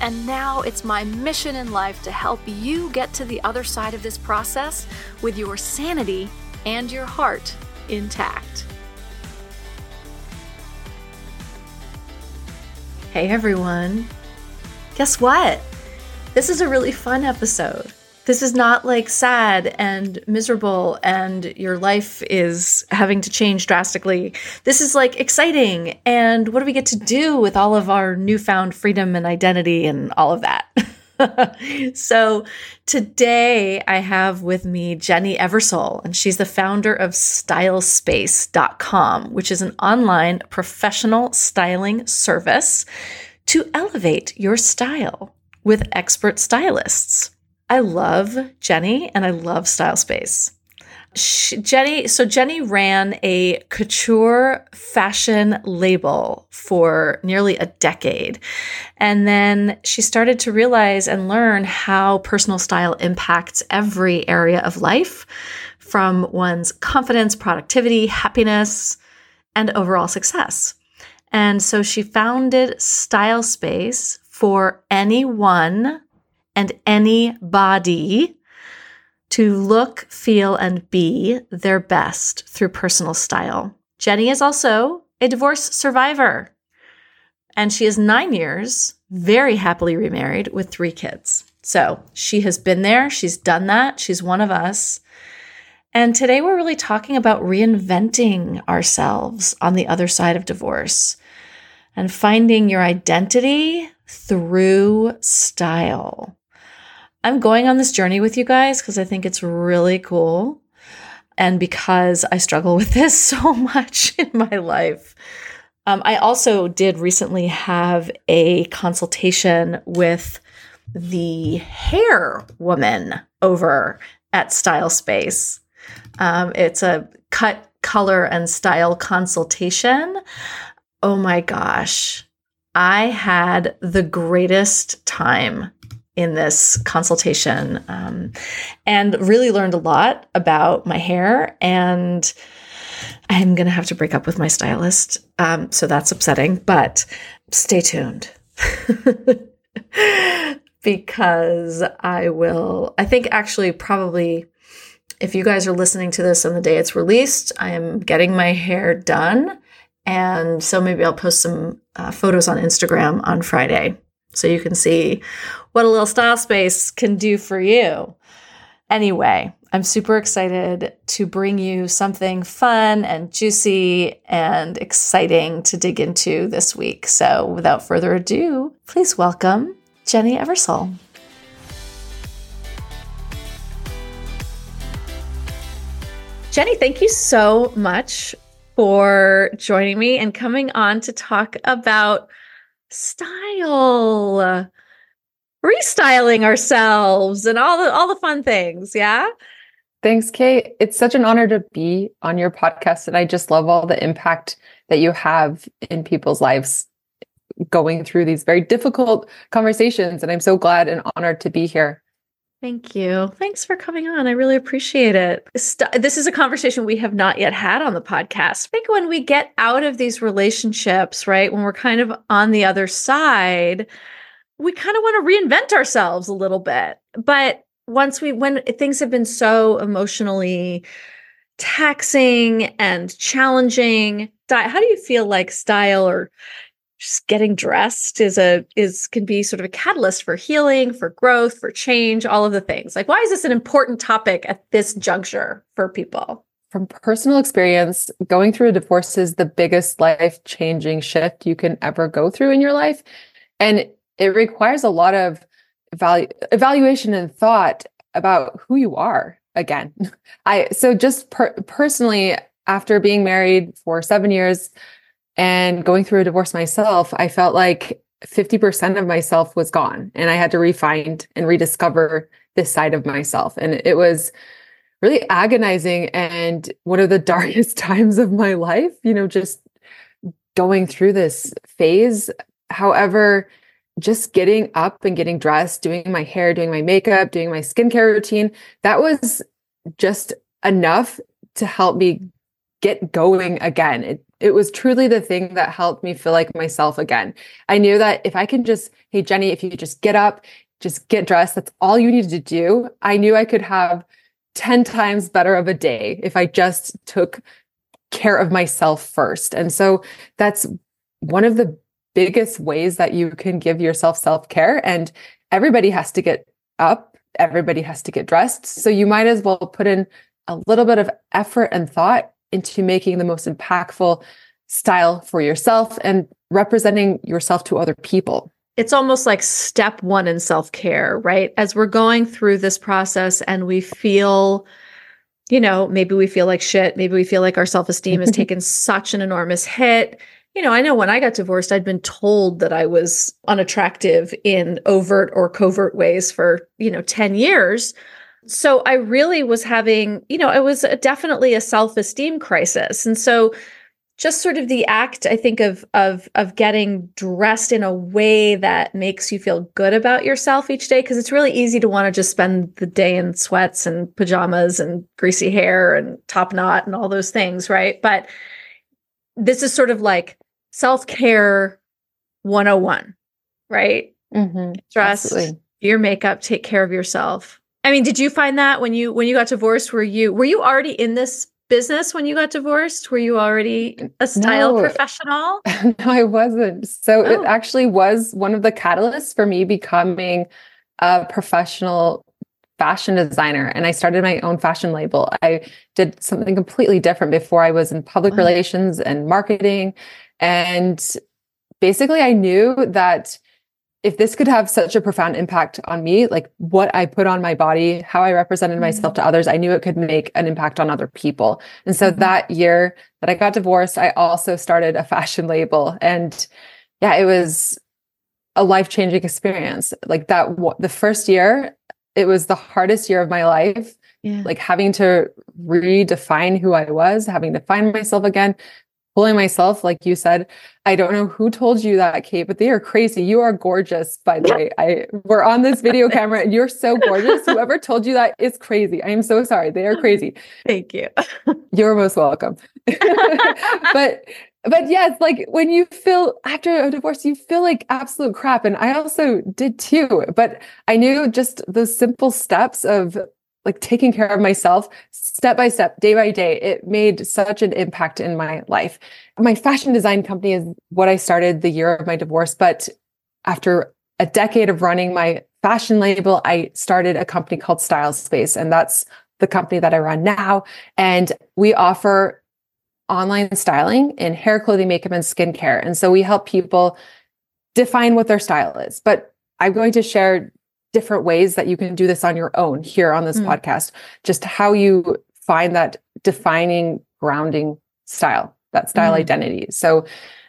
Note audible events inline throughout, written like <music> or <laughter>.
and now it's my mission in life to help you get to the other side of this process with your sanity and your heart intact. Hey everyone. Guess what? This is a really fun episode. This is not like sad and miserable and your life is having to change drastically. This is like exciting. And what do we get to do with all of our newfound freedom and identity and all of that? <laughs> so today I have with me Jenny Eversole, and she's the founder of stylespace.com, which is an online professional styling service to elevate your style with expert stylists. I love Jenny and I love Style Space. She, Jenny, so Jenny ran a couture fashion label for nearly a decade. And then she started to realize and learn how personal style impacts every area of life from one's confidence, productivity, happiness, and overall success. And so she founded Style Space for anyone and anybody to look, feel, and be their best through personal style. Jenny is also a divorce survivor, and she is nine years, very happily remarried with three kids. So she has been there, she's done that, she's one of us. And today we're really talking about reinventing ourselves on the other side of divorce and finding your identity through style. I'm going on this journey with you guys because I think it's really cool. And because I struggle <laughs> with this so much <laughs> in my life. Um, I also did recently have a consultation with the hair woman over at Style Space. Um, it's a cut, color, and style consultation. Oh my gosh. I had the greatest time in this consultation um, and really learned a lot about my hair. And I'm going to have to break up with my stylist. Um, so that's upsetting, but stay tuned. <laughs> because I will, I think actually, probably if you guys are listening to this on the day it's released, I am getting my hair done. And so maybe I'll post some uh, photos on Instagram on Friday so you can see what a little style space can do for you. Anyway, I'm super excited to bring you something fun and juicy and exciting to dig into this week. So, without further ado, please welcome Jenny Eversole. Jenny, thank you so much for joining me and coming on to talk about style restyling ourselves and all the all the fun things yeah thanks kate it's such an honor to be on your podcast and i just love all the impact that you have in people's lives going through these very difficult conversations and i'm so glad and honored to be here Thank you. Thanks for coming on. I really appreciate it. This is a conversation we have not yet had on the podcast. I think when we get out of these relationships, right, when we're kind of on the other side, we kind of want to reinvent ourselves a little bit. But once we, when things have been so emotionally taxing and challenging, how do you feel like style or just getting dressed is a is can be sort of a catalyst for healing for growth for change all of the things like why is this an important topic at this juncture for people from personal experience going through a divorce is the biggest life changing shift you can ever go through in your life and it requires a lot of evalu- evaluation and thought about who you are again <laughs> i so just per- personally after being married for 7 years and going through a divorce myself, I felt like 50% of myself was gone and I had to refind and rediscover this side of myself. And it was really agonizing and one of the <laughs> darkest times of my life, you know, just going through this phase. However, just getting up and getting dressed, doing my hair, doing my makeup, doing my skincare routine, that was just enough to help me get going again. It, it was truly the thing that helped me feel like myself again. I knew that if I can just, hey, Jenny, if you just get up, just get dressed, that's all you needed to do. I knew I could have 10 times better of a day if I just took care of myself first. And so that's one of the biggest ways that you can give yourself self care. And everybody has to get up, everybody has to get dressed. So you might as well put in a little bit of effort and thought into making the most impactful style for yourself and representing yourself to other people. It's almost like step one in self care, right? As we're going through this process and we feel, you know, maybe we feel like shit, maybe we feel like our self esteem has <laughs> taken such an enormous hit you know, I know when I got divorced, I'd been told that I was unattractive in overt or covert ways for, you know, 10 years. So I really was having, you know, it was a, definitely a self-esteem crisis. And so just sort of the act I think of of of getting dressed in a way that makes you feel good about yourself each day because it's really easy to want to just spend the day in sweats and pajamas and greasy hair and top knot and all those things, right? But this is sort of like self care 101, right? Mm-hmm. Dress, Absolutely. your makeup, take care of yourself. I mean, did you find that when you when you got divorced? Were you were you already in this business when you got divorced? Were you already a style no. professional? <laughs> no, I wasn't. So oh. it actually was one of the catalysts for me becoming a professional fashion designer and I started my own fashion label. I did something completely different before I was in public wow. relations and marketing and basically, I knew that if this could have such a profound impact on me, like what I put on my body, how I represented myself to mm-hmm. others, I knew it could make an impact on other people. And so mm-hmm. that year that I got divorced, I also started a fashion label. And yeah, it was a life changing experience. Like that, the first year, it was the hardest year of my life. Yeah. Like having to redefine who I was, having to find myself again, pulling myself, like you said, I don't know who told you that, Kate, but they are crazy. You are gorgeous, by the way. I we're on this <laughs> video camera and you're so gorgeous. Whoever told you that is crazy. I am so sorry. They are crazy. Thank you. <laughs> You're most welcome. <laughs> but but yes, like when you feel after a divorce, you feel like absolute crap. And I also did too. But I knew just those simple steps of like taking care of myself step by step, day by day, it made such an impact in my life. My fashion design company is what I started the year of my divorce. But after a decade of running my fashion label, I started a company called Style Space. And that's the company that I run now. And we offer online styling in hair, clothing, makeup, and skincare. And so we help people define what their style is. But I'm going to share different ways that you can do this on your own here on this mm. podcast, just how you find that defining grounding style, that style mm. identity. So,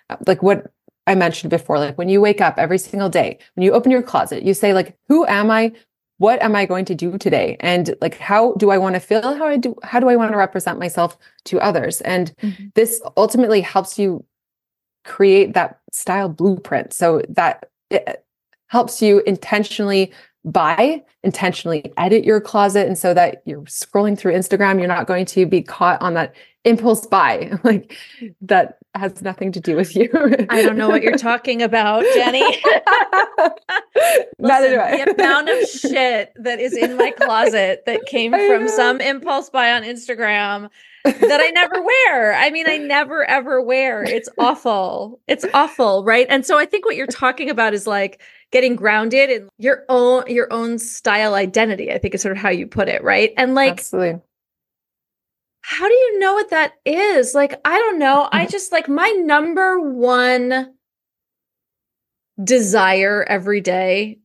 uh, like what I mentioned before, like when you wake up every single day, when you open your closet, you say, like, who am I? What am I going to do today? And like, how do I want to feel? How I do, how do I want to represent myself to others? And mm-hmm. this ultimately helps you create that style blueprint. So that it helps you intentionally buy, intentionally edit your closet. And so that you're scrolling through Instagram, you're not going to be caught on that impulse buy. <laughs> Like that has nothing to do with you. I don't know what you're talking about, Jenny. <laughs> <laughs> Listen, the amount of shit that is in my closet that came from some impulse buy on Instagram that I never wear. I mean, I never ever wear. It's awful. It's awful, right? And so I think what you're talking about is like getting grounded in your own your own style identity i think is sort of how you put it right? And like Absolutely. how do you know what that is? Like i don't know. I <laughs> just like my number one desire every day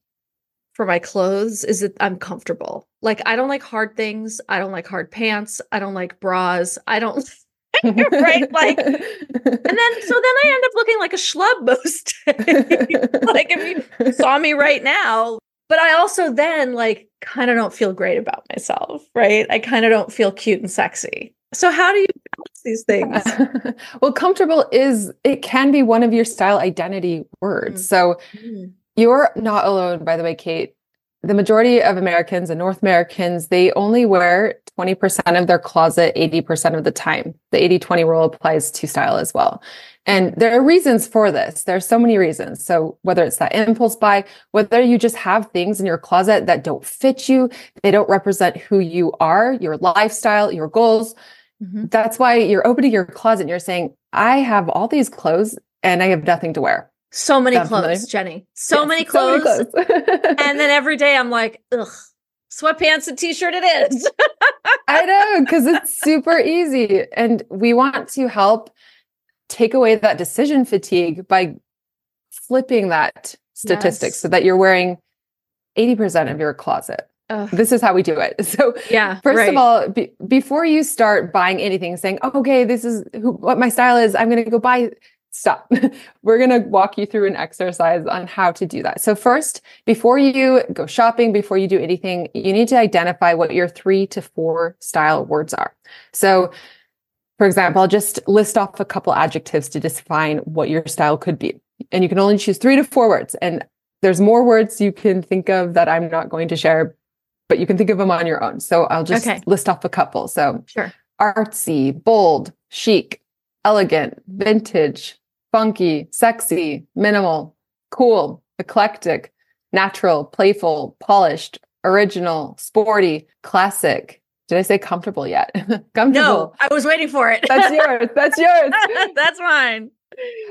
for my clothes is that i'm comfortable. Like i don't like hard things. I don't like hard pants. I don't like bras. I don't <laughs> <laughs> right? Like, and then so then I end up looking like a schlub <laughs> most days. like if you saw me right now, but I also then like kind of don't feel great about myself, right? I kind of don't feel cute and sexy. So how do you balance these things? <laughs> well, comfortable is it can be one of your style identity words. Mm. So you're not alone, by the way, Kate. The majority of Americans and North Americans, they only wear 20% of their closet 80% of the time. The 80 20 rule applies to style as well. And there are reasons for this. There's so many reasons. So whether it's that impulse buy, whether you just have things in your closet that don't fit you, they don't represent who you are, your lifestyle, your goals. Mm-hmm. That's why you're opening your closet and you're saying, I have all these clothes and I have nothing to wear. So many clothes, Jenny. So, yes, many clothes. so many clothes. <laughs> and then every day I'm like, ugh, sweatpants and t-shirt it is. <laughs> I know, because it's super easy. And we want to help take away that decision fatigue by flipping that statistic yes. so that you're wearing 80% of your closet. Ugh. This is how we do it. <laughs> So, yeah. First right. of all, be, before you start buying anything, saying, "Okay, this is who, what my style is," I'm going to go buy. Stop. <laughs> We're going to walk you through an exercise on how to do that. So, first, before you go shopping, before you do anything, you need to identify what your three to four style words are. So, for example, I'll just list off a couple adjectives to define what your style could be. And you can only choose three to four words. And there's more words you can think of that I'm not going to share but you can think of them on your own. So I'll just okay. list off a couple. So sure. artsy, bold, chic, elegant, vintage, funky, sexy, minimal, cool, eclectic, natural, playful, polished, original, sporty, classic. Did I say comfortable yet? <laughs> comfortable. No, I was waiting for it. That's yours. That's yours. <laughs> That's mine.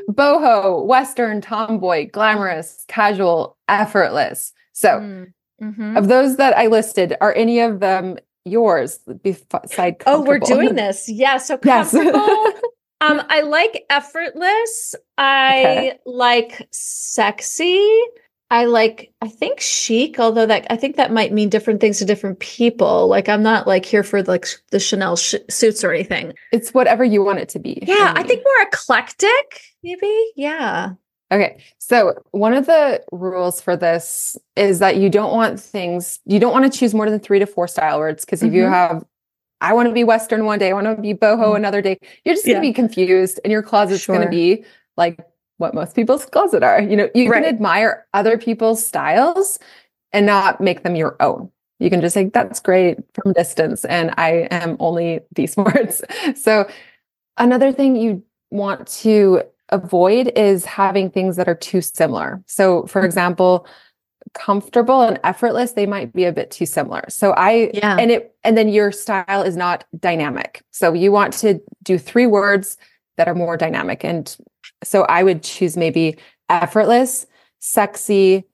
Boho, Western, tomboy, glamorous, casual, effortless. So mm. Mm-hmm. Of those that I listed, are any of them yours beside Oh, we're doing this. Yeah. So <laughs> comfortable. Yes. Um, I like effortless. I okay. like sexy. I like, I think chic, although that I think that might mean different things to different people. Like I'm not like here for like the Chanel sh- suits or anything. It's whatever you want it to be. Yeah, I think more eclectic, maybe. Yeah. Okay. So, one of the rules for this is that you don't want things, you don't want to choose more than three to four style words. Because if mm-hmm. you have, I want to be Western one day, I want to be boho mm-hmm. another day, you're just going to be confused and your closet's sure. going to be like what most people's <laughs> closet are. You know, you right. can admire other people's styles and not make them your own. You can just say, that's great from distance. And I am only these <laughs> words. So, another thing you want to avoid is having things that are too similar. So, for mm-hmm. example, comfortable and effortless, they might be a bit too similar. So I yeah. and it and then your style is not dynamic. So you want to do three words that are more dynamic. And so I would choose maybe effortless, sexy,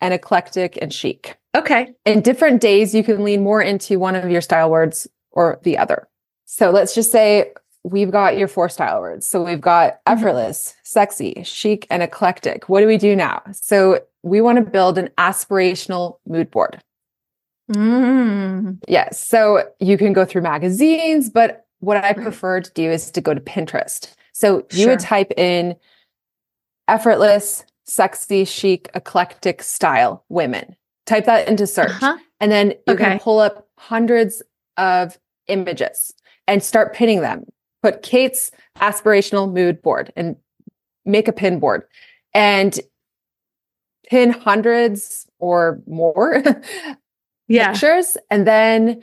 and eclectic and chic. Okay. In different days, you can lean more into one of your style words or the other. So let's just say we've got your four style words. So we've got mm-hmm. effortless, sexy, chic, and eclectic. What do we do now? So we want to build an aspirational mood board. Mm. Yes. So you can go through magazines, but what I prefer to do is to go to Pinterest. So you sure. would type in effortless, sexy, chic, eclectic style women. Type that into search. Uh-huh. And then you okay. can pull up hundreds of images and start pinning them put Kate's aspirational mood board and make a pin board and pin hundreds or more <laughs> yeah. pictures and then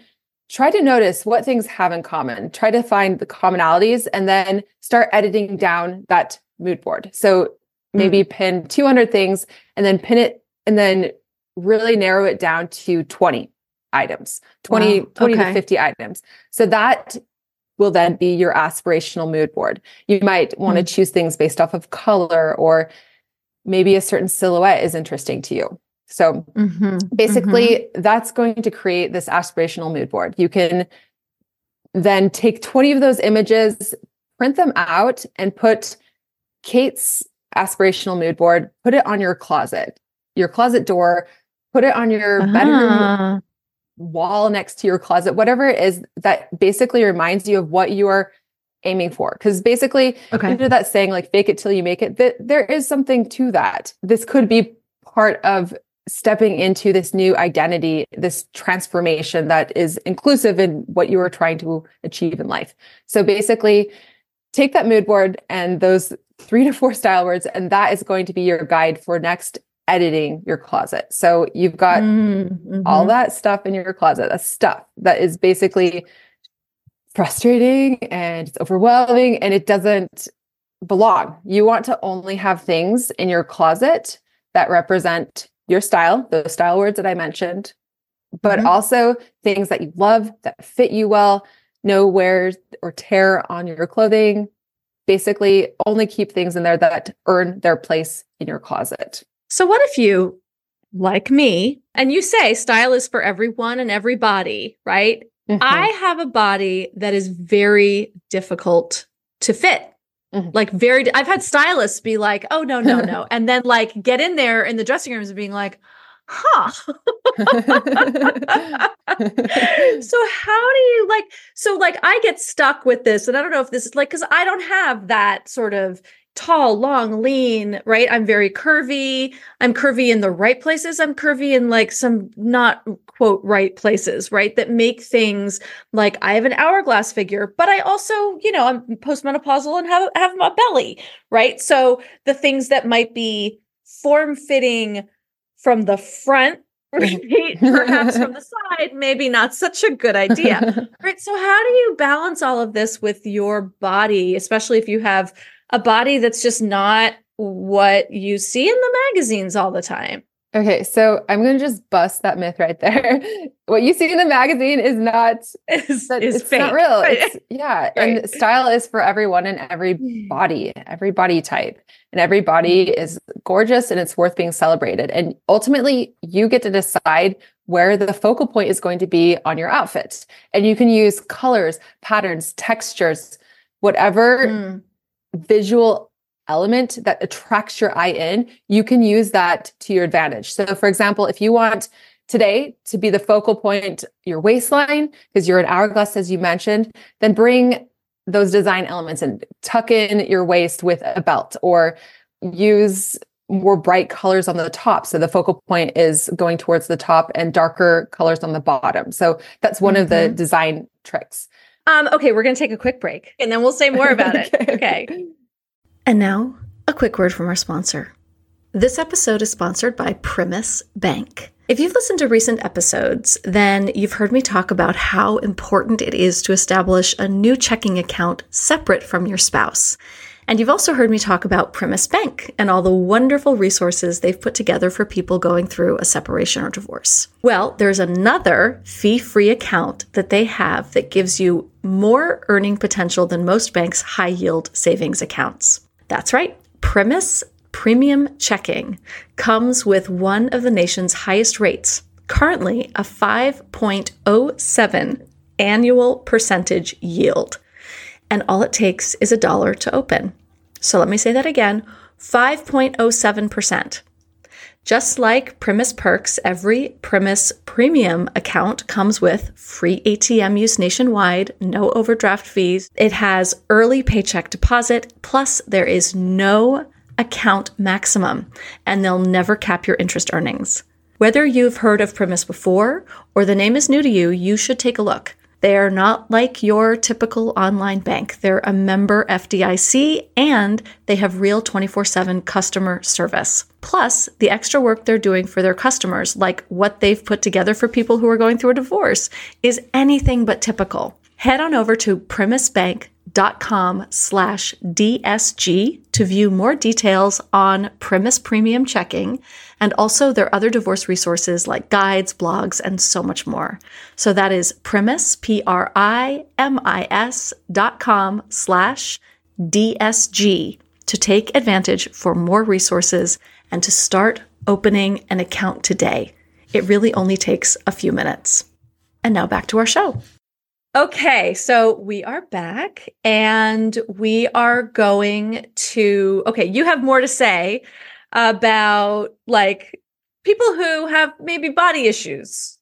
try to notice what things have in common. Try to find the commonalities and then start editing down that mood board. So maybe mm. pin 200 things and then pin it and then really narrow it down to 20 items 20 wow. 20 okay. to 50 items so that will then be your aspirational mood board. You might want to mm-hmm. choose things based off of color or maybe a certain silhouette is interesting to you. So mm-hmm. basically, mm-hmm. that's going to create this aspirational mood board. You can then take 20 of those images, print them out, and put Kate's aspirational mood board, put it on your closet, your closet door, put it on your uh-huh. bedroom wall next to your closet, whatever it is that basically reminds you of what you are aiming for. Because basically, okay. know that saying like fake it till you make it. That there is something to that. This could be part of stepping into this new identity, this transformation that is inclusive in what you are trying to achieve in life. So basically, take that mood board and those three <laughs> to four style words, and that is going to be your guide for next editing your closet. So you've got mm-hmm. all that stuff in your closet, that stuff that is basically frustrating and it's overwhelming and it doesn't belong. You want to only have things in your closet that represent your style, those style words that I mentioned, but mm-hmm. also things that you love, that fit you well, no wear or tear on your clothing. Basically, only keep things in there that earn their place in your closet. So, what if you, like me, and you say style is for everyone and everybody, right? Mm-hmm. I have a body that is very difficult to fit. Mm-hmm. Like very I've had stylists be like, "Oh no, no, no." <laughs> and then like get in there in the dressing rooms and being like, "Huh." <laughs> so how do you like so like I get stuck with this and I don't know if this is like cuz I don't have that sort of tall, long, lean, right? I'm very curvy. I'm curvy in the right places. I'm curvy in like some not quote right places, right? That make things like I have an hourglass figure, but I also, you know, I'm postmenopausal and have have a belly, right? So the things that might be form fitting from the front <laughs> right? Perhaps from the side, maybe not such a good idea. <laughs> right. So, how do you balance all of this with your body, especially if you have a body that's just not what you see in the magazines all the time. Okay, so I'm going to just bust that myth right there. <laughs> what you see in the magazine is not is, that, is it's fake. not real. It's, yeah, <laughs> right. and style is for everyone and every hmm. body, every body type, and every body hmm. is gorgeous and it's worth being celebrated. And ultimately, you get to decide where the focal point is going to be on your outfit, and you can use colors, patterns, textures, whatever. Mm visual element that attracts your eye in, you can use that to your advantage. So, for example, if you want today to be the focal point, your waistline, because you're an hourglass, as you mentioned, then bring those design elements and tuck in your waist with a belt or use more bright colors on the top. So the focal point is going towards the top and darker colors on the bottom. So that's one mm-hmm. of the mm-hmm. design tricks. Um, okay, we're going to take a quick break and then we'll say more <laughs> about it. okay. okay. And now, a quick word from our sponsor. This episode is sponsored by Primis Bank. If you've listened to recent episodes, then you've heard me talk about how important it is to establish a new checking account separate from your spouse. And you've also heard me talk about Primis Bank and all the wonderful resources they've put together for people going through a separation or divorce. Well, there's another fee free account that they have that gives you more earning potential than most banks' high yield savings accounts. That's right, Primis Premium Checking comes with one of the nation's highest rates, currently a 5.07 annual percentage yield and all it takes is a dollar to open. So let me say that again 5.07%. Just like Primis Perks, every Primis Premium account comes with free ATM use nationwide, no overdraft fees. It has early paycheck deposit, plus there is no account maximum, and they'll never cap your interest earnings. Whether you've heard of Primis before or the name is new to you, you should take a look. They are not like your typical online bank. They're a member FDIC and they have real 24 7 customer service. Plus, the extra work they're doing for their customers, like what they've put together for people who are going through a divorce, is anything but typical. Head on over to primisbank.com slash DSG to view more details on Primis Premium Checking and also their other divorce resources like guides, blogs, and so much more. So that is Primis, P-R-I-M-I-S dot com slash DSG to take advantage for more resources and to start opening an account today. It really only takes a few minutes. And now back to our show. Okay, so we are back and we are going to. Okay, you have more to say about like people who have maybe body issues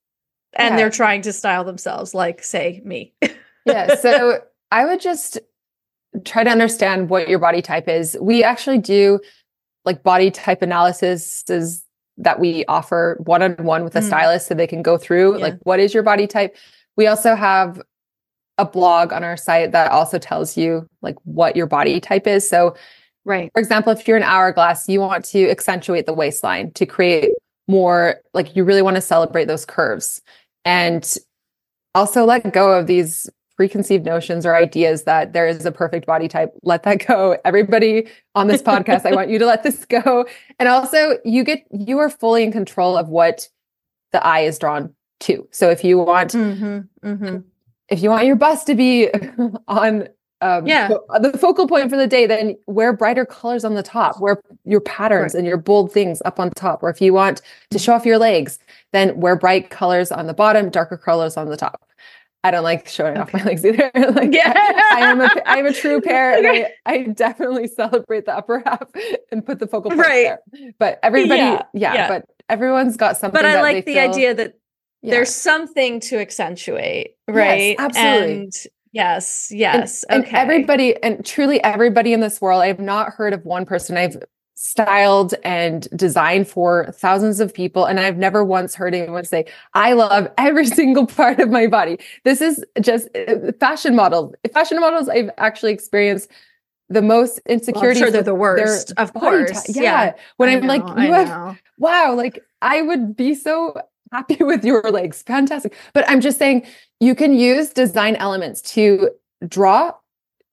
and yeah. they're trying to style themselves, like, say, me. yeah. So <laughs> I would just try to understand what your body type is. We actually do like body type analysis is that we offer one on one with a Mm. stylist so they can go through Yeah. like what is your body type. We also have a blog on our site that also tells you like what your body type is. So Right. for example, if you're an hourglass, you want to accentuate the waistline to create more, like you really want to celebrate those curves and also let go of these preconceived notions or ideas that there is a perfect body type. Let that go. Everybody on this podcast, I want you to let this go. And also, you get, you are fully in control of what the eye is drawn to. So if you want, Mm-hmm. Mm-hmm. If you want your bust to be <laughs> on um, Yeah. the focal point for the day, then wear brighter colors on the top, wear your patterns Right. and your bold things up on top. Or if you want to show off your legs, then wear bright colors on the bottom, darker colors on the top. I don't like showing off my legs either. <laughs> like, Yeah. I, I am a I am a true <laughs> pear, and I, I definitely celebrate the upper half and put the focal point Right. there. But everybody, Yeah, yeah, yeah. but everyone's got something. But I like the feel- idea that yeah. there's something to accentuate, right? absolutely. And yes, yes. and okay. everybody and truly everybody in this world, I have not heard of one person I've styled and designed for thousands of people. And I've never once heard anyone say, I love every <laughs> single part of my body. This is just uh, fashion models. Fashion models I've actually experienced the most Well, insecurities. sure they're the worst, of course. type. Yeah. When I I'm like, you have wow, like I would be so happy <laughs> with your legs. Fantastic. But I'm just saying you can use design elements to draw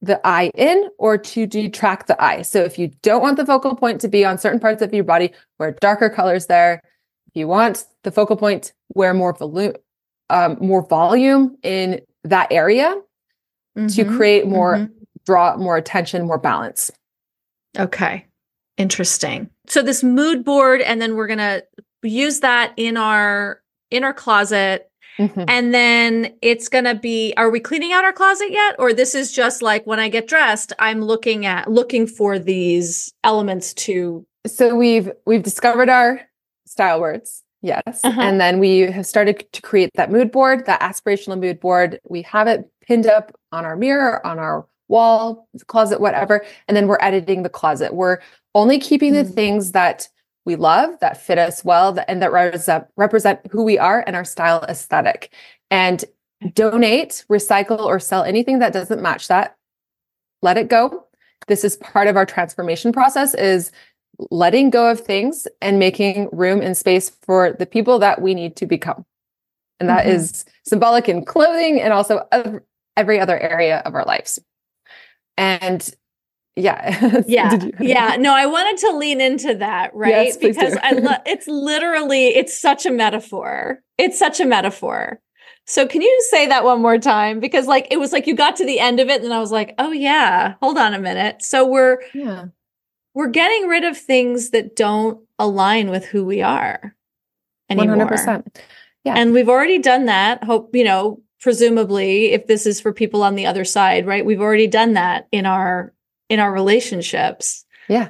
the eye in or to detract the eye. So if you don't want the focal point to be on certain parts of your body, wear darker colors there. If you want the focal point, wear more volume, um, more volume in that area to Mhm, create more, mhm. draw more attention, more balance. Okay. Interesting. So this mood board and then we're going to use that in our in our closet Mhm. and then it's going to be are we cleaning out our closet yet or this is just like when I get dressed I'm looking at looking for these elements to so we've we've discovered our style words yes Uh-huh. and then we have started to create that mood board that aspirational mood board we have it pinned up on our mirror on our wall closet whatever and then we're editing the closet we're only keeping the Mm. things that we love that fit us well and that represent, represent who we are and our style aesthetic. And donate recycle or sell anything that doesn't match that let it go. This is part of our transformation process is letting go of things and making room and space for the people that we need to become. And that Mhm. is symbolic in clothing and also every other area of our lives. And yeah <laughs> yeah. Did you- yeah. no i wanted to lean into that right? Yes, because i lo- <laughs> it's literally it's such a metaphor. It's such a metaphor. So can you say that one more time? Because like it was like you got to the end of it and i was like oh yeah hold on a minute. So we're yeah. we're getting rid of things that don't align with who we are anymore. 100% Yeah. and we've already done that. Hope you know presumably if this is for people on the other side right? We've already done that in our in our relationships yeah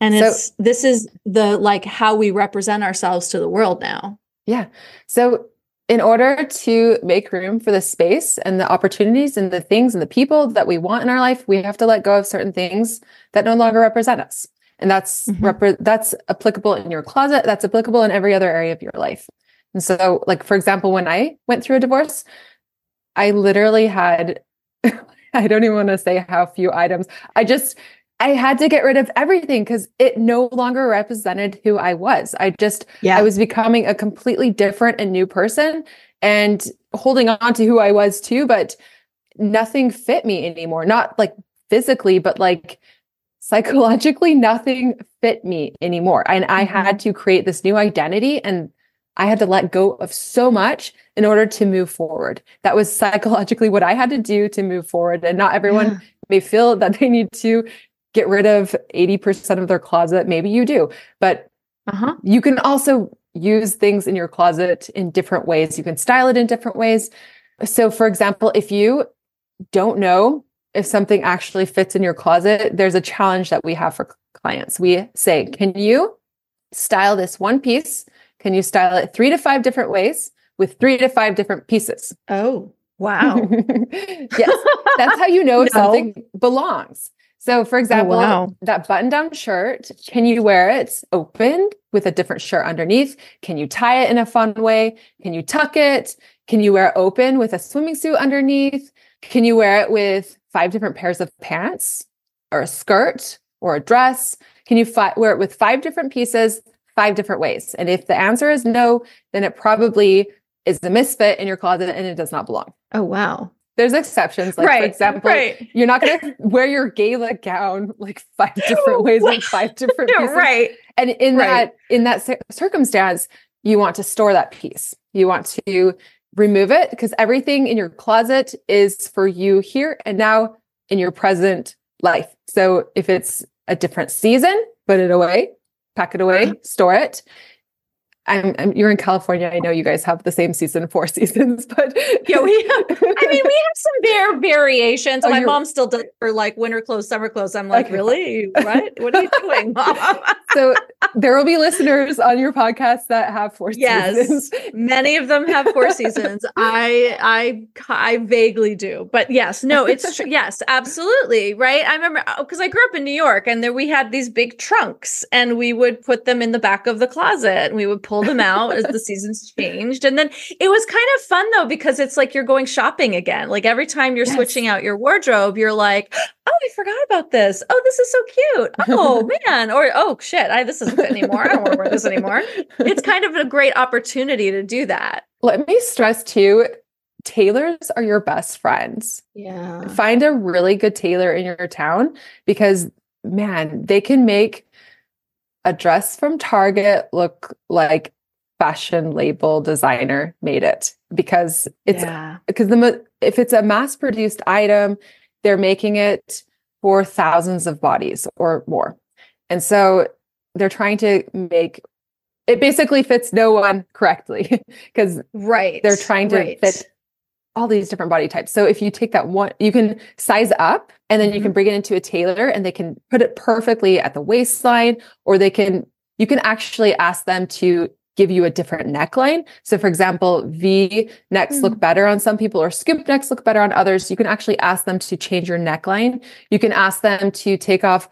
and So- it's this is the like how we represent ourselves to the world now Yeah. So, in order to make room for the space and the opportunities and the things and the people that we want in our life, we have to let go of certain things that no longer represent us. And that's Mhm. repre- that's applicable in your closet, that's applicable in every other area of your life. And so, like for example, when I went through a divorce, I literally had <laughs> I don't even want to say how few items. I just I had to get rid of everything because it no longer represented who I was. I just yeah I was becoming a completely different and new person and holding on to who I was too, but nothing fit me anymore. Not like physically, but like psychologically, <laughs> nothing fit me anymore. And I Mhm. had to create this new identity and I had to let go of so much in order to move forward. That was psychologically what I had to do to move forward. And not everyone may feel that they need to get rid of 80% of their closet. Maybe you do, but uh-huh you can also use things in your closet in different ways. You can style it in different ways. So, for example, if you don't know if something actually fits in your closet, there's a challenge that we have for clients. We say, Can you style this one piece? Can you style it three to five different ways with three to five different pieces? oh wow <laughs> yes, that's how you <laughs> know if No. something belongs. So, for oh, example, wow. that button down shirt, can you wear it open with a different shirt underneath? Can you tie it in a fun way? Can you tuck it? Can you wear it open with a swimming suit underneath? Can you wear it with five different pairs of pants or a skirt or a dress? Can you fi- wear it with five different pieces, five different ways? And if the answer is no, then it probably is a misfit in your closet and it does not belong. Oh, wow. There's exceptions. Like, right, for example, right. you're not going <laughs> to wear your gala gown like five <laughs> different ways with five different <laughs> pieces. right. And in Right. that in that circumstance, you want to store that piece. You want to remove it because everything in your closet is for you here and now in your present life. So if it's a different season, put it away, pack it away, uh-huh. store it. I'm, I'm you're in California. I know you guys have the same season, four <laughs> seasons, but Yeah, we have, I mean, we have some bare <laughs> variations. Oh, My mom still does for like winter clothes, summer clothes. I'm like, Okay. really? What? What are you doing, <laughs> mom? So there will be listeners on your podcast that have four Yes. seasons. Many of them have four <laughs> seasons. I, I, I vaguely do, but yes, no, it's true. Yes, absolutely. Right. I remember oh, because I grew up in New York and there we had these big trunks and we would put them in the back of the closet and we would pull them out as the seasons <laughs> changed. And then it was kind of fun though, because it's like you're going shopping again. Like every time you're Yes. switching out your wardrobe, you're like, oh, I forgot about this. Oh, this is so cute. <laughs> Oh, man. Or, oh, shit, I, this isn't fit anymore. I don't want to wear this anymore. It's <laughs> kind of a great opportunity to do that. Let me stress too, tailors are your best friends. Yeah. Find a really good tailor in your town because man, they can make a dress from Target look like fashion label designer made it because it's yeah. because the mo- if it's a mass produced item, they're making it for thousands of bodies or more. And so they're trying to make it basically fits no one correctly <laughs> because Right. they're trying to right. fit all these different body types. So if you take that one, you can size up and then you Mm-hmm. can bring it into a tailor and they can put it perfectly at the waistline or they can you can actually ask them to give you a different neckline. So for example, V necks Mm. look better on some people or scoop necks look better on others. You can actually ask them to change your neckline. You can ask them to take off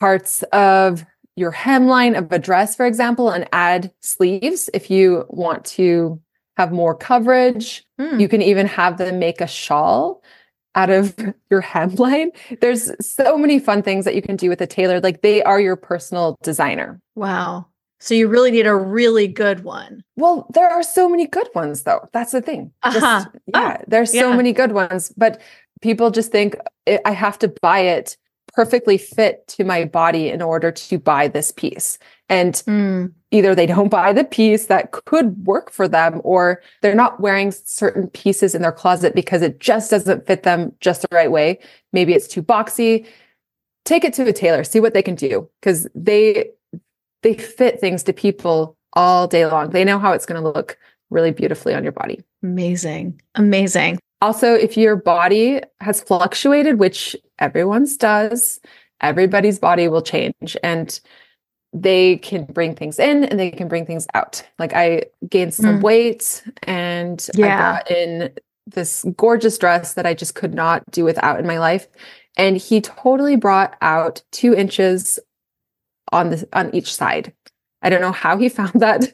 parts of your hemline of a dress, for example, and add sleeves if you want to have more coverage. Mm. You can even have them make a shawl out of <laughs> your hemline. There's so many fun things that you can do with a tailor. Like they are your personal designer. Wow. So you really need a really good one. Well, there are so many good ones though. That's the thing. Just- Uh-huh. yeah, there's so yeah. many good ones, but people just think "I- I have to buy it perfectly fit to my body in order to buy this piece. And Mm. either they don't buy the piece that could work for them or they're not wearing certain pieces in their closet because it just doesn't fit them just the right way. Maybe it's too boxy. Take it to a tailor, see what they can do because they they fit things to people all day long. They know how it's going to look really beautifully on your body. Amazing. Amazing. Also, if your body has fluctuated, which everyone's does, everybody's body will change and they can bring things in and they can bring things out. Like I gained some Mm. weight and I Yeah. brought in this gorgeous dress that I just could not do without in my life. And he totally brought out two inches on the on each side. I don't know how he <laughs> found that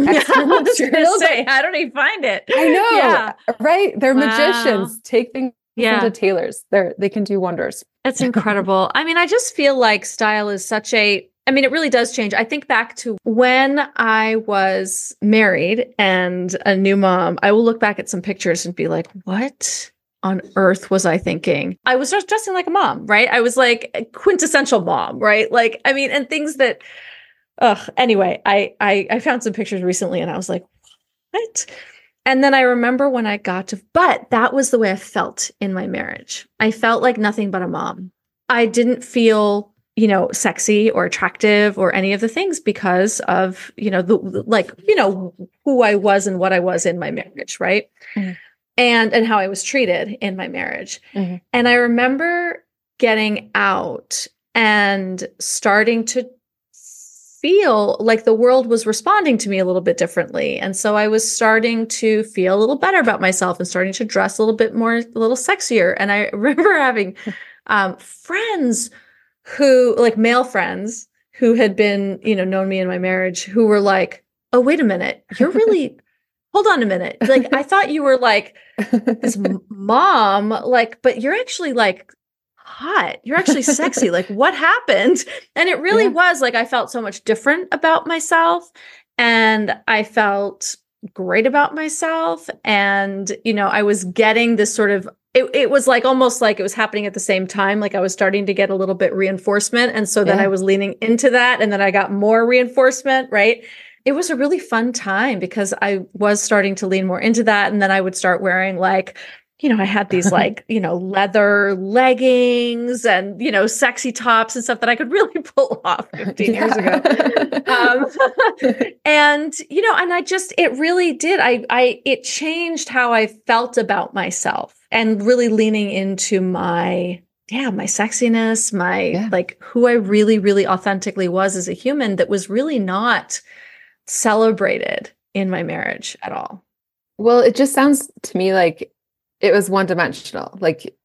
extra <laughs> I was material, gonna but- say, how did he find it? I know, Yeah. right? They're Wow. magicians. Take things Yeah. into tailors. They're they can do wonders. It's <laughs> incredible. I mean, I just feel like style is such a I mean, it really does change. I think back to when I was married and a new mom. I will look back at some pictures and be like, what on earth was I thinking? I was just dressing like a mom, right? I was like a quintessential mom, right? Like, I mean, and things that ugh. Anyway, I I I found some pictures recently and I was like, what? And then I remember when I got to, but that was the way I felt in my marriage. I felt like nothing but a mom. I didn't feel, you know, sexy or attractive or any of the things because of, you know, the like, you know, who I was and what I was in my marriage, right? Mhm. And and how I was treated in my marriage. Mhm. And I remember getting out and starting to feel like the world was responding to me a little bit differently. And so I was starting to feel a little better about myself and starting to dress a little bit more, a little sexier. And I <laughs> remember having um, friends who, like male friends who had been, you know, known me in my marriage, who were like, "Oh, wait a minute, you're really." <laughs> hold on a minute. Like I thought you were like <laughs> this mom, like, but you're actually like hot. You're actually sexy. like what happened? And it really yeah. was like I felt so much different about myself and I felt great about myself and you know, I was getting this sort of it, it was like almost like it was happening at the same time like i was starting to get a little bit reinforcement and so then yeah. i was leaning into that and then i got more reinforcement right it was a really fun time because I was starting to lean more into that. And then I would start wearing like, you know, I had these <laughs> like, you know, leather leggings and, you know, sexy tops and stuff that I could <laughs> really pull off <laughs> 15 yeah. years ago. Um, and, you know, and I just, it really did. I, I, it changed how I felt about myself and really leaning into my, yeah, my sexiness, my yeah. like who I really, really authentically was as a human that was really not celebrated in my marriage at all. Well, it just sounds to me like it was one dimensional. Like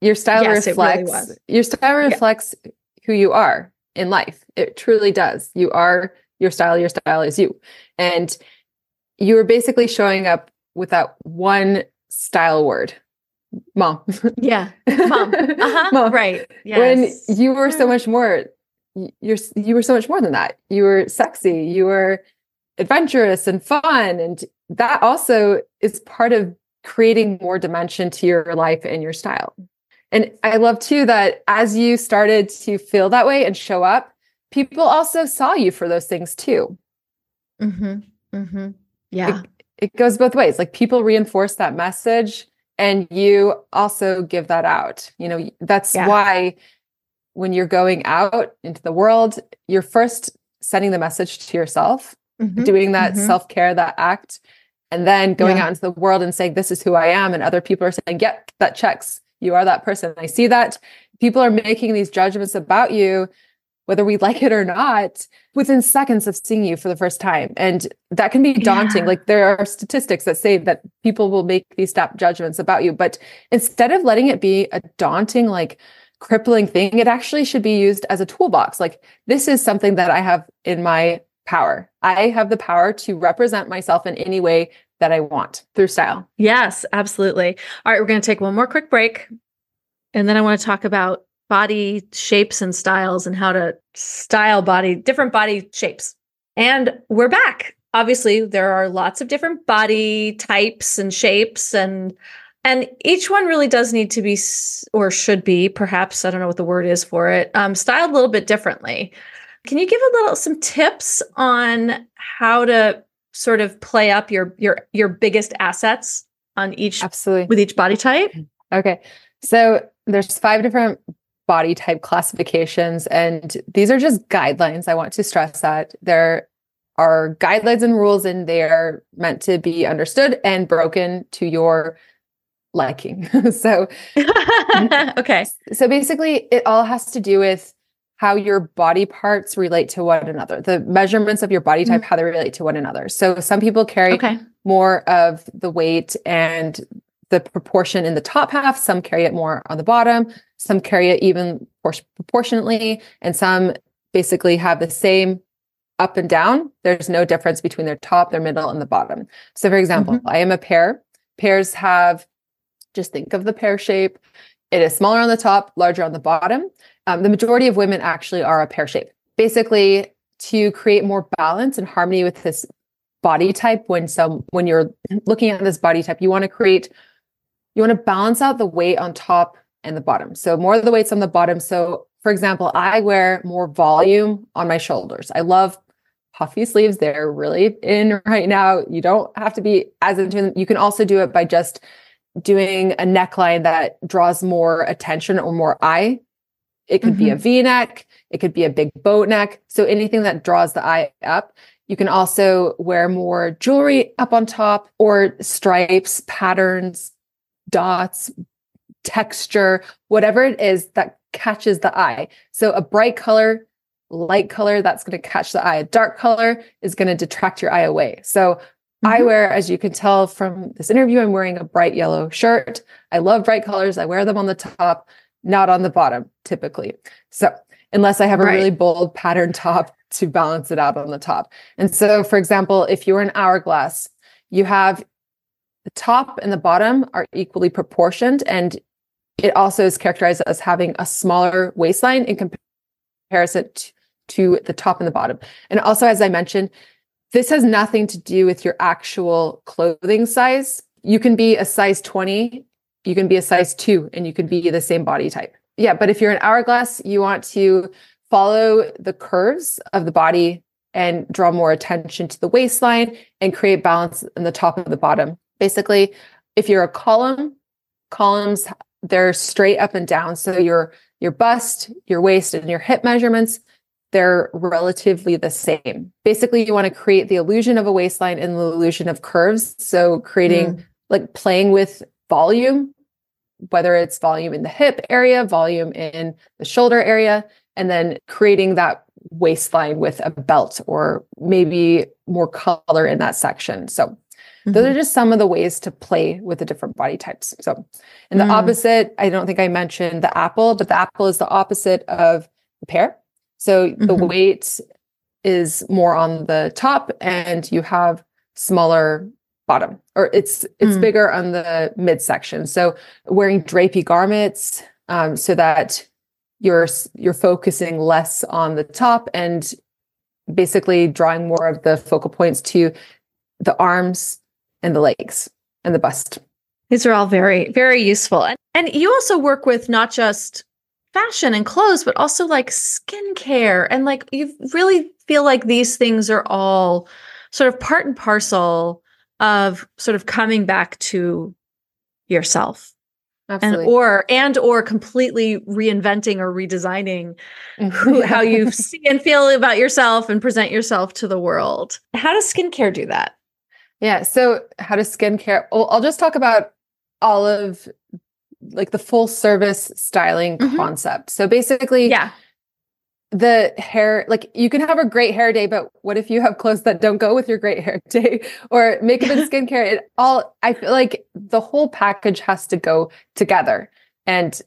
your style yes, reflects really your style reflects yeah. who you are in life. It truly does. You are your style, your style is you. And you were basically showing up with that one style word. Mom. Yeah. Mom. <laughs> Uh-huh. Mom. Right. Yes. When you were so much more you're you were so much more than that. You were sexy, you were adventurous and fun. And that also is part of creating more dimension to your life and your style. And I love too that as you started to feel that way and show up, people also saw you for those things too. Mm-hmm. Mm-hmm. Yeah. It, it goes both ways. Like people reinforce that message and you also give that out. You know, that's yeah. why when you're going out into the world, you're first sending the message to yourself mm-hmm. doing that mm-hmm. self care, that act, and then going yeah. out into the world and saying, This is who I am. And other people are saying, Yep, that checks. You are that person. I see that people are making these judgments about you, whether we like it or not, within seconds of seeing you for the first time. And that can be daunting. Yeah. Like there are statistics that say that people will make these stop judgments about you. But instead of letting it be a daunting, like, crippling thing, it actually should be used as a toolbox. Like, this is something that I have in my power. I have the power to represent myself in any way that I want through style. Yes, absolutely. All right, we're going to take one more quick break. And then I want to talk about body shapes and styles and how to style body, different body shapes. And we're back. Obviously, there are lots of different body types and shapes and and each one really does need to be or should be perhaps i don't know what the word is for it um, styled a little bit differently can you give a little some tips on how to sort of play up your your your biggest assets on each absolutely with each body type? Okay. So there's five different body type classifications and these are just guidelines. I want to stress that there are guidelines and rules and they are meant to be understood and broken to your liking. <laughs> so <laughs> okay. So basically it all has to do with how your body parts relate to one another, the measurements of your body type, mm-hmm. how they relate to one another. So some people carry okay. more of the weight and the proportion in the top half, some carry it more on the bottom, some carry it even proportionately, and some basically have the same up and down. There's no difference between their top, their middle, and the bottom. So, for example, mm-hmm. I am a pear. Pears have, just think of the pear shape. It is smaller on the top, larger on the bottom. Um, the majority of women actually are a pear shape. Basically, to create more balance and harmony with this body type, when some when you're looking at this body type, you want to create, you want to balance out the weight on top and the bottom. So more of the weights on the bottom. So for example, I wear more volume on my shoulders. I love puffy sleeves. They're really in right now. You don't have to be as into them. You can also do it by just doing a neckline that draws more attention or more eye it could mm-hmm. be a mm-hmm. V neck, it could be a big boat neck. So anything that draws the eye up. You can also wear more jewelry up on top or stripes, patterns, dots, texture, whatever it is that catches the eye. So a bright color, light color, that's going to catch the eye. A dark color is going to detract your eye away. So mm-hmm. I wear, as you can tell from this interview, I'm wearing a bright yellow shirt. I love bright colors. I wear them on the top not on the bottom typically. So, unless I have a Right. really bold pattern top <laughs> to balance it out on the top. And so, for example, if you're an hourglass, you have the top and the bottom are equally proportioned. And it also is characterized as having a smaller waistline in comparison to the top and the bottom. And also, as I mentioned, this has nothing to do with your actual clothing size. You can be a size 20, you can be a size two, and you can be the same body type. Yeah, but if you're an hourglass, you want to follow the curves of the body and draw more attention to the waistline and create balance in the top and the bottom. Basically, if you're a column, columns they're straight up and down. So your your bust, your waist, and your hip measurements they're relatively the same. Basically, you want to create the illusion of a waistline and the illusion of curves. So creating mm. like playing with volume, whether it's volume in the hip area, volume in the shoulder area, and then creating that waistline with a belt or maybe more color in that section. So those are just some of the ways to play with the different body types. So, and the Mm. opposite, I don't think I mentioned the apple, but the apple is the opposite of the pear. So the Mhm. weight is more on the top and you have smaller bottom or it's it's Mm. bigger on the midsection. So wearing drapey garments um, so that you're you're focusing less on the top and basically drawing more of the focal points to the arms and the legs and the bust. These are all very, very useful. And, and you also work with not just fashion and clothes, but also like skincare. And like you really feel like these things are all sort of part and parcel of sort of coming back to yourself and or and or completely reinventing or redesigning Mm-hmm. who, how you see and feel about yourself and present yourself to the world. How does skincare do that? Yeah. So, how does skincare? Well, I'll just talk about all of like the full service styling Mhm. concept. So, basically, Yeah. The hair, like you can have a great hair day, but what if you have clothes that don't go with your great hair <laughs> day or makeup and <laughs> skincare? It all, I feel like the whole package has to go together. And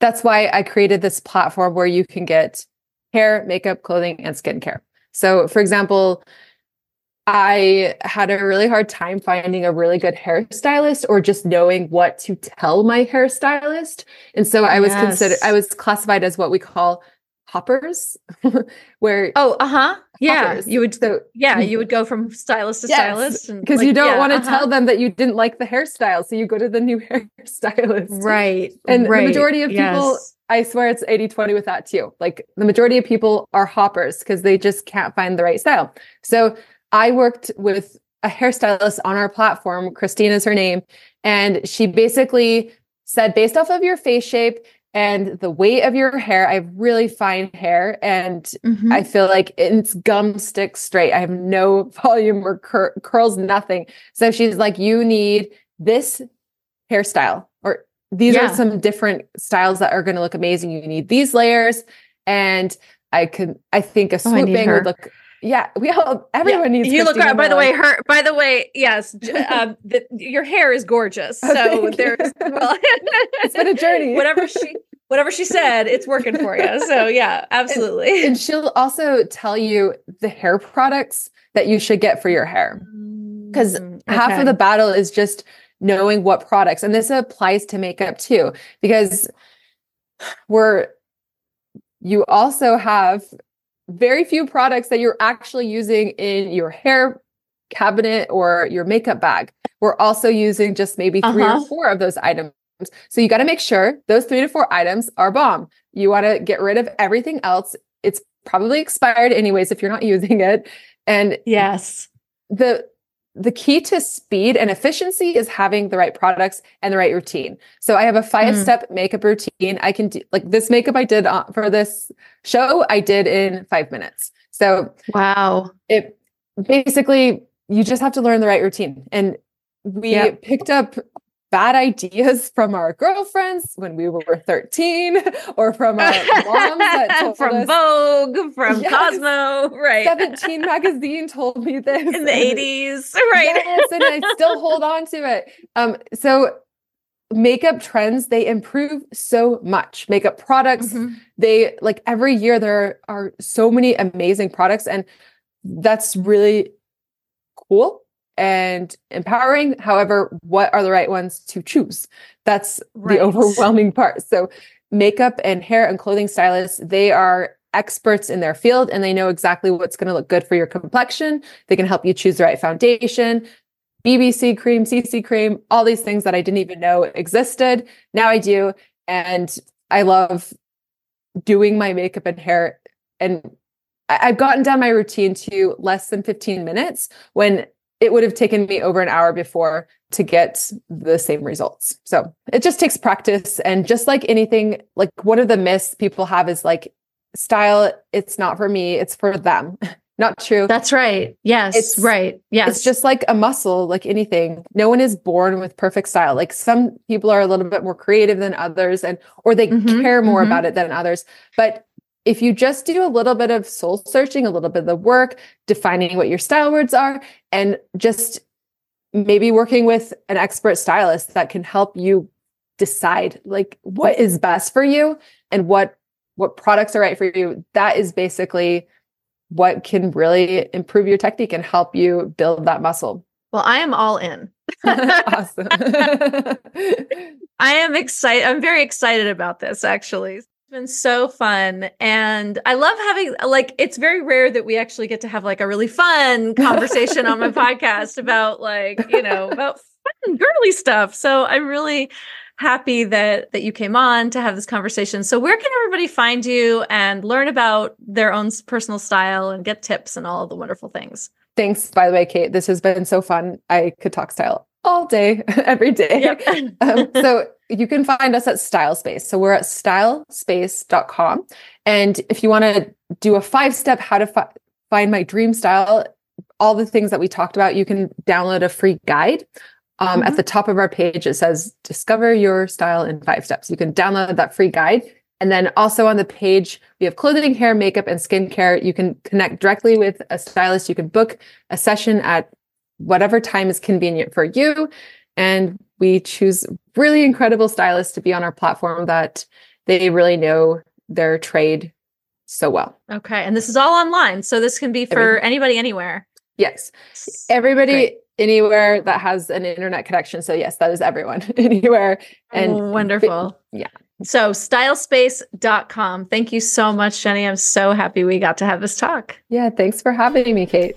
that's why I created this platform where you can get hair, makeup, clothing, and skincare. So, for example, I had a really hard time finding a really good hairstylist or just knowing what to tell my hairstylist. And so I was considered, I was classified as what we call hoppers, <laughs> where Oh, uh-huh. Yeah. hoppers. You would so Yeah, you would go from stylist to Yes, stylist because like, you don't yeah, want to uh-huh. tell them that you didn't like the hairstyle, so you go to the new <laughs> hairstylist. right. And the majority of people- yes. I swear it's 80 20 with that too. Like the majority of people are hoppers because they just can't find the right style. So I worked with a hairstylist on our platform, Christine is her name, and she basically said, based off of your face shape and the weight of your hair, I have really fine hair and Mhm. I feel like it's gum stick straight. I have no <laughs> volume or cur- curls, nothing. So she's like, you need this hairstyle, or these Yeah. are some different styles that are going to look amazing. You need these layers, and I can, I think a Oh, swooping her. would look. Yeah, <laughs> we all, everyone Yeah, needs. You look right. By the way, her. By the way, yes. <laughs> um, the, your hair is gorgeous. Oh, So there's <laughs> well, it's been a journey. whatever she whatever she said, it's working for you. So yeah, absolutely. and she'll also tell you the hair products that you should get for your hair. 'Cause Mm, half of the battle is just knowing what products and this applies to makeup too because we're you also have very few products that you're actually using in your hair cabinet or your makeup bag. We're also using just maybe 3 Uh-huh. or four of those items. So you got to make sure those 3 to 4 items are bomb. You want to get rid of everything else. It's probably expired anyways if you're not <laughs> using it. And yes. the the key to speed and efficiency is having the right products and the right routine. So I have a five step makeup routine. I can do like this makeup I did uh, for this show, I did in five minutes. So Wow. it basically, you just have to learn the right routine. And we Yep. picked up bad ideas from our girlfriends when we were 13 <laughs> or from our moms that <laughs> told from us Vogue, from Yes. Cosmo, right? 17 magazine told me this in the eighties, <laughs> right? Yes, and I still hold on to it. Um, so makeup trends they improve so much makeup products Mhm. they like every year there are so many amazing products and that's really cool and empowering. However what are the right ones to choose? That's Right. the overwhelming part. So makeup and hair and clothing stylists they are experts in their field and they know exactly what's going to look good for your complexion. They can help you choose the right foundation bbc cream cc cream all these things that i didn't even know existed. Now i do and i love doing my makeup and hair and I've gotten down my routine to less than 15 minutes when it would have taken me over an hour before to get the same results. So it just takes practice. And just like anything, like one of the myths people have is like style, it's not for me, it's for them. <laughs> not true. That's right. Yes. It's- right. Yes. It's just like a muscle, like anything. No one is born with perfect style. Like some people are a little bit more creative than others, and or they Mhm, care more mhm. about it than others. But if you just do a little bit of soul searching, a little bit of the work, defining what your style words are, and just maybe working with an expert stylist that can help you decide like what is best for you and what what products are right for you, that is basically what can really improve your technique and help you build that muscle. well, I am all in. <laughs> <laughs> awesome. <laughs> I am excited. I'm very excited about this actually. It's been so fun. And I love having, like, it's very rare that we actually get to have like a really fun <laughs> conversation on my podcast about, like, you know, about fun, girly stuff. So I'm really happy that that you came on to have this conversation. So where can everybody find you and learn about their own personal style and get tips and all the wonderful things? Thanks, by the way, Kate. This has been so fun. I could talk style all day, <laughs> every day. Yep. <laughs> um, so you can find us at Style Space. So we're at stylespace.com. And if you want to do a five step how to fi- find my dream style, all the things that we talked about, you can download a free guide. Um, At Mhm. the top of our page, it says Discover Your Style in Five Steps. You can download that free guide. And then also on the page, we have clothing, hair, makeup, and skincare. You can connect directly with a stylist. You can book a session at whatever time is convenient for you. And we choose really incredible stylists to be on our platform that they really know their trade so well. okay. And this is all online. So this can be for Everything. anybody anywhere. Yes. Everybody Great. anywhere that has an internet connection. So yes, that is everyone <laughs> anywhere. And Oh, wonderful. yeah. So stylespace.com. Thank you so much, Jenny. I'm so happy we got to have this talk. Yeah, thanks for having me, Kate.